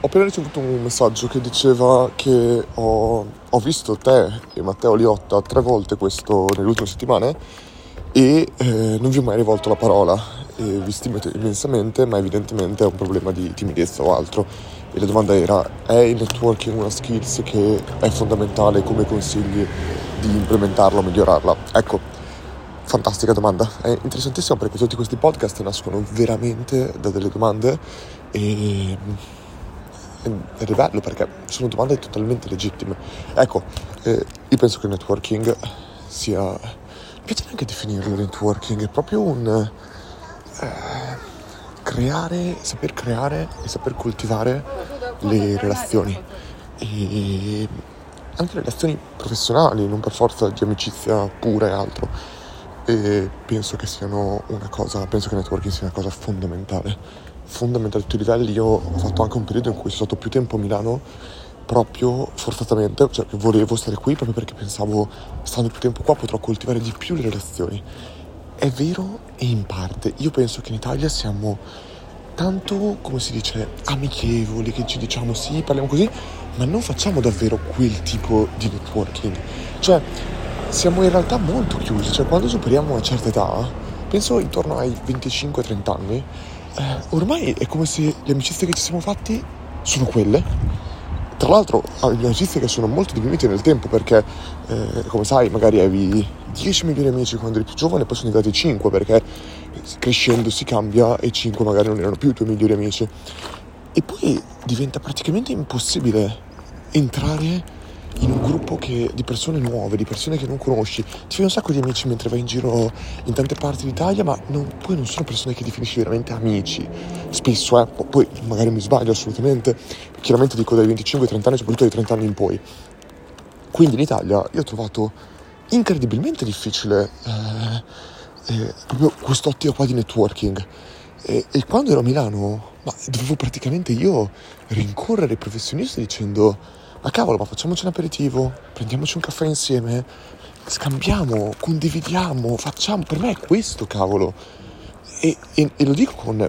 ho appena ricevuto un messaggio che diceva che ho, ho visto te e Matteo Liotta tre volte questo, nelle ultime settimane e eh, non vi ho mai rivolto la parola. E vi stimo immensamente, ma evidentemente è un problema di timidezza o altro. E la domanda era: è il networking una skills che è fondamentale come consigli di implementarla o migliorarla? Ecco, fantastica domanda. È interessantissimo perché tutti questi podcast nascono veramente da delle domande e bello perché sono domande totalmente legittime. Ecco, eh, io penso che il networking sia... Mi piace anche definirlo networking, è proprio un... Eh, creare, saper creare e saper coltivare le relazioni. E anche relazioni professionali, non per forza di amicizia pura e altro. E penso che siano una cosa, penso che il networking sia una cosa fondamentale fondamentale a tutti i livelli. Io ho fatto anche un periodo in cui sono stato più tempo a Milano proprio forzatamente, cioè volevo stare qui proprio perché pensavo stando più tempo qua potrò coltivare di più le relazioni. È vero e in parte. Io penso che in Italia siamo tanto, come si dice, amichevoli, che ci diciamo sì, parliamo così, ma non facciamo davvero quel tipo di networking. Cioè, siamo in realtà molto chiusi, cioè quando superiamo una certa età, penso intorno ai 25-30 anni, eh, ormai è come se le amicizie che ci siamo fatti sono quelle. Tra l'altro amicizie che sono molto diminuite nel tempo perché, eh, come sai, magari avevi 10 migliori amici quando eri più giovane, poi sono diventati 5 perché crescendo si cambia e 5 magari non erano più i tuoi migliori amici. E poi diventa praticamente impossibile entrare in un gruppo che, di persone nuove, di persone che non conosci, ti fai un sacco di amici mentre vai in giro in tante parti d'Italia, ma non, poi non sono persone che definisci veramente amici. Spesso, eh, poi magari mi sbaglio assolutamente, chiaramente dico dai 25 ai 30 anni, soprattutto dai 30 anni in poi. Quindi in Italia io ho trovato incredibilmente difficile eh, eh, proprio quest'ottica qua di networking. E, e, quando ero a Milano, ma dovevo praticamente io rincorrere i professionisti dicendo ma cavolo, ma facciamoci un aperitivo, prendiamoci un caffè insieme, scambiamo, condividiamo, facciamo. Per me è questo, cavolo. E, e, e lo dico con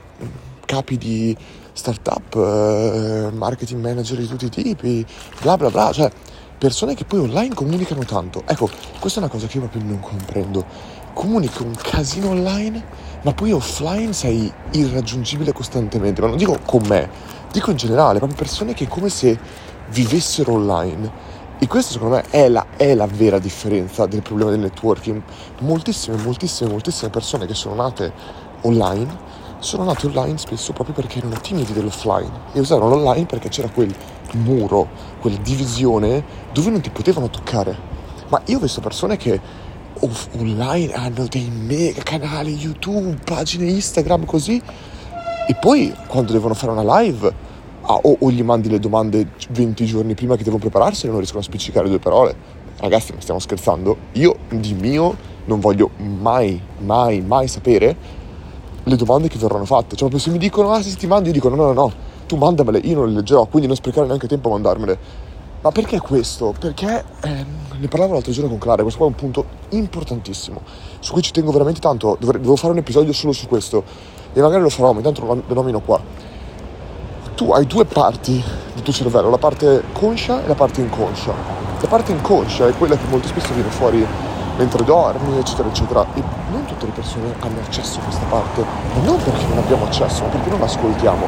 capi di startup, eh, marketing manager di tutti i tipi, bla bla bla, cioè persone che poi online comunicano tanto. Ecco, questa è una cosa che io proprio non comprendo. Comunichi un casino online, ma poi offline sei irraggiungibile costantemente. Ma non dico con me, dico in generale, proprio persone che come se vivessero online. E questa secondo me è la, è la, vera differenza del problema del networking. Moltissime, moltissime, moltissime persone che sono nate online sono nate online spesso proprio perché erano timidi dell'offline e usavano l'online perché c'era quel muro, quella divisione dove non ti potevano toccare. Ma io ho visto persone che off- online hanno dei mega canali YouTube, pagine Instagram così e poi quando devono fare una live ah, o, o, gli mandi le domande 20 giorni prima che devono prepararsi e non riescono a spiccicare due parole. Ragazzi, ma stiamo scherzando? Io di mio non voglio mai, mai, mai sapere le domande che verranno fatte. Cioè, se mi dicono, ah, se ti mando, io dico, no, no, no, tu mandamele, io non le leggerò, quindi non sprecare neanche tempo a mandarmele. Ma perché questo? Perché eh, ne parlavo l'altro giorno con Clara, questo qua è un punto importantissimo, su cui ci tengo veramente tanto, dovrei, devo fare un episodio solo su questo, e magari lo farò, ma intanto lo, lo nomino qua tu hai due parti del tuo cervello, la parte conscia e la parte inconscia. La parte inconscia è quella che molto spesso viene fuori mentre dormi, eccetera, eccetera. E non tutte le persone hanno accesso a questa parte, ma non perché non abbiamo accesso, ma perché non l'ascoltiamo.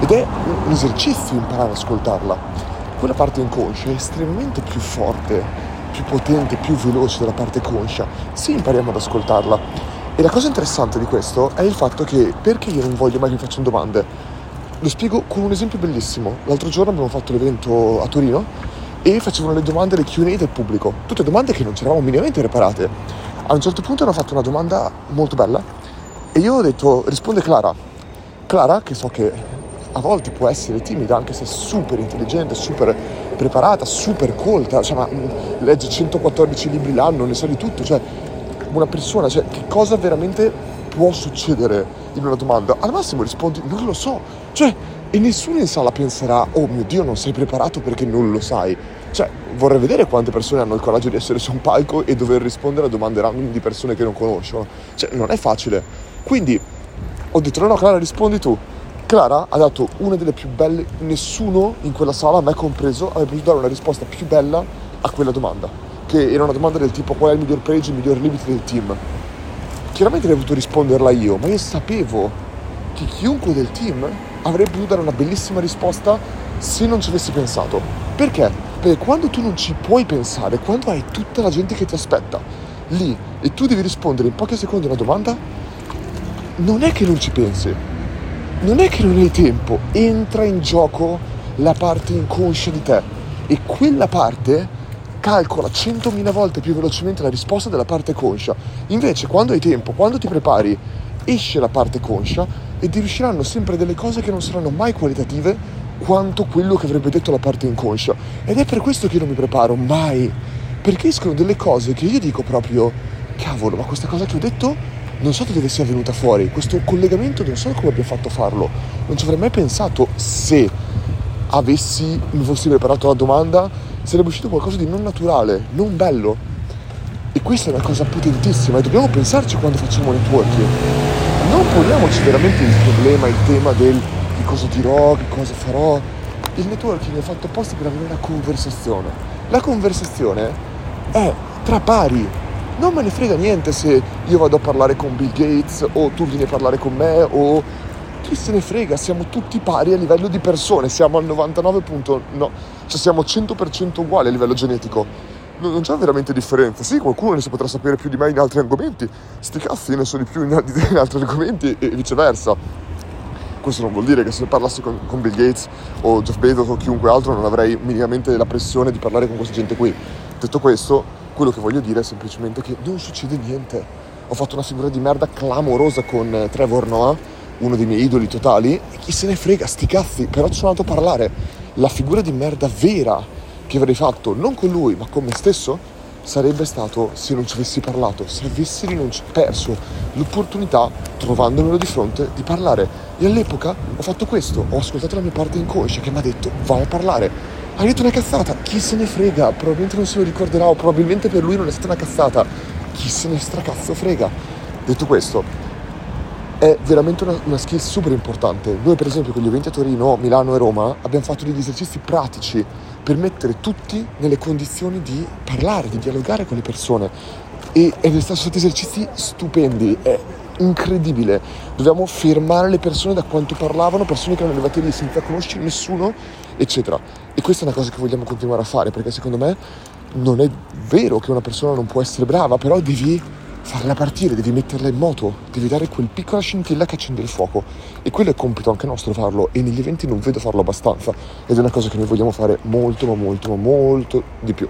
Ed è un esercizio imparare ad ascoltarla. Quella parte inconscia è estremamente più forte, più potente, più veloce della parte conscia, se impariamo ad ascoltarla. E la cosa interessante di questo è il fatto che perché io non voglio mai che mi facciano domande, lo spiego con un esempio bellissimo. L'altro giorno abbiamo fatto l'evento a Torino e facevano le domande, le QA del pubblico. Tutte domande che non ci eravamo minimamente preparate. A un certo punto hanno fatto una domanda molto bella e io ho detto risponde Clara. Clara, che so che a volte può essere timida, anche se è super intelligente, super preparata, super colta, cioè, ma, legge 114 libri l'anno, ne sa di tutto, cioè una persona, cioè che cosa veramente può succedere in una domanda? Al massimo rispondi non lo so, cioè e nessuno in sala penserà oh mio dio non sei preparato perché non lo sai. Cioè vorrei vedere quante persone hanno il coraggio di essere su un palco e dover rispondere a domande random di persone che non conoscono. Cioè non è facile. Quindi ho detto no no Clara rispondi tu. Clara ha dato una delle più belle, nessuno in quella sala, me compreso, avrebbe potuto dare una risposta più bella a quella domanda, che era una domanda del tipo qual è il miglior pregio, il miglior limite del team. Chiaramente avrei potuto risponderla io, ma io sapevo che chiunque del team avrebbe potuto dare una bellissima risposta se non ci avessi pensato. Perché? Perché quando tu non ci puoi pensare, quando hai tutta la gente che ti aspetta lì e tu devi rispondere in pochi secondi a una domanda, non è che non ci pensi, non è che non hai tempo, entra in gioco la parte inconscia di te e quella parte calcola 100.000 volte più velocemente la risposta della parte conscia. Invece quando hai tempo, quando ti prepari, esce la parte conscia e ti riusciranno sempre delle cose che non saranno mai qualitative quanto quello che avrebbe detto la parte inconscia. Ed è per questo che io non mi preparo mai, perché escono delle cose che io dico proprio, cavolo, ma questa cosa che ho detto non so da dove sia venuta fuori, questo collegamento non so come abbia fatto a farlo, non ci avrei mai pensato se avessi, mi fossi preparato alla domanda, sarebbe uscito qualcosa di non naturale, non bello. E questa è una cosa potentissima e dobbiamo pensarci quando facciamo networking. Non poniamoci veramente il problema, il tema del che cosa dirò, che cosa farò. Il networking è fatto apposta per avere una conversazione. La conversazione è tra pari, non me ne frega niente se io vado a parlare con Bill Gates o tu vieni a parlare con me o chi se ne frega, siamo tutti pari a livello di persone, siamo al 99. no, cioè siamo 100% uguali a livello genetico. Non c'è veramente differenza. Sì, qualcuno ne si potrà sapere più di me in altri argomenti, sti cazzi ne so di più in, in altri argomenti e viceversa. Questo non vuol dire che se parlassi con, con Bill Gates o Jeff Bezos o chiunque altro non avrei minimamente la pressione di parlare con questa gente qui. Detto questo, quello che voglio dire è semplicemente che non succede niente. Ho fatto una figura di merda clamorosa con eh, Trevor Noah, uno dei miei idoli totali, e chi se ne frega, sti cazzi, però ci sono andato a parlare. La figura di merda vera che avrei fatto, non con lui, ma con me stesso, sarebbe stato se non ci avessi parlato, se avessi rinunci- perso l'opportunità, trovandomelo di fronte, di parlare. E all'epoca ho fatto questo, ho ascoltato la mia parte inconscia che mi ha detto vai a parlare hai detto una cazzata, chi se ne frega, probabilmente non se lo ricorderà o probabilmente per lui non è stata una cazzata, chi se ne stracazzo frega. Detto questo, è veramente una, una skill super importante. Noi per esempio con gli eventi a Torino, Milano e Roma abbiamo fatto degli esercizi pratici per mettere tutti nelle condizioni di parlare, di dialogare con le persone. E, ed è stato stati esercizi stupendi, è incredibile. Dobbiamo fermare le persone da quanto parlavano, persone che erano arrivate lì senza conoscere nessuno eccetera. E questa è una cosa che vogliamo continuare a fare perché secondo me non è vero che una persona non può essere brava, però devi farla partire, devi metterla in moto, devi dare quel piccola scintilla che accende il fuoco. E quello è compito anche nostro farlo e negli eventi non vedo farlo abbastanza ed è una cosa che noi vogliamo fare molto ma molto ma molto di più.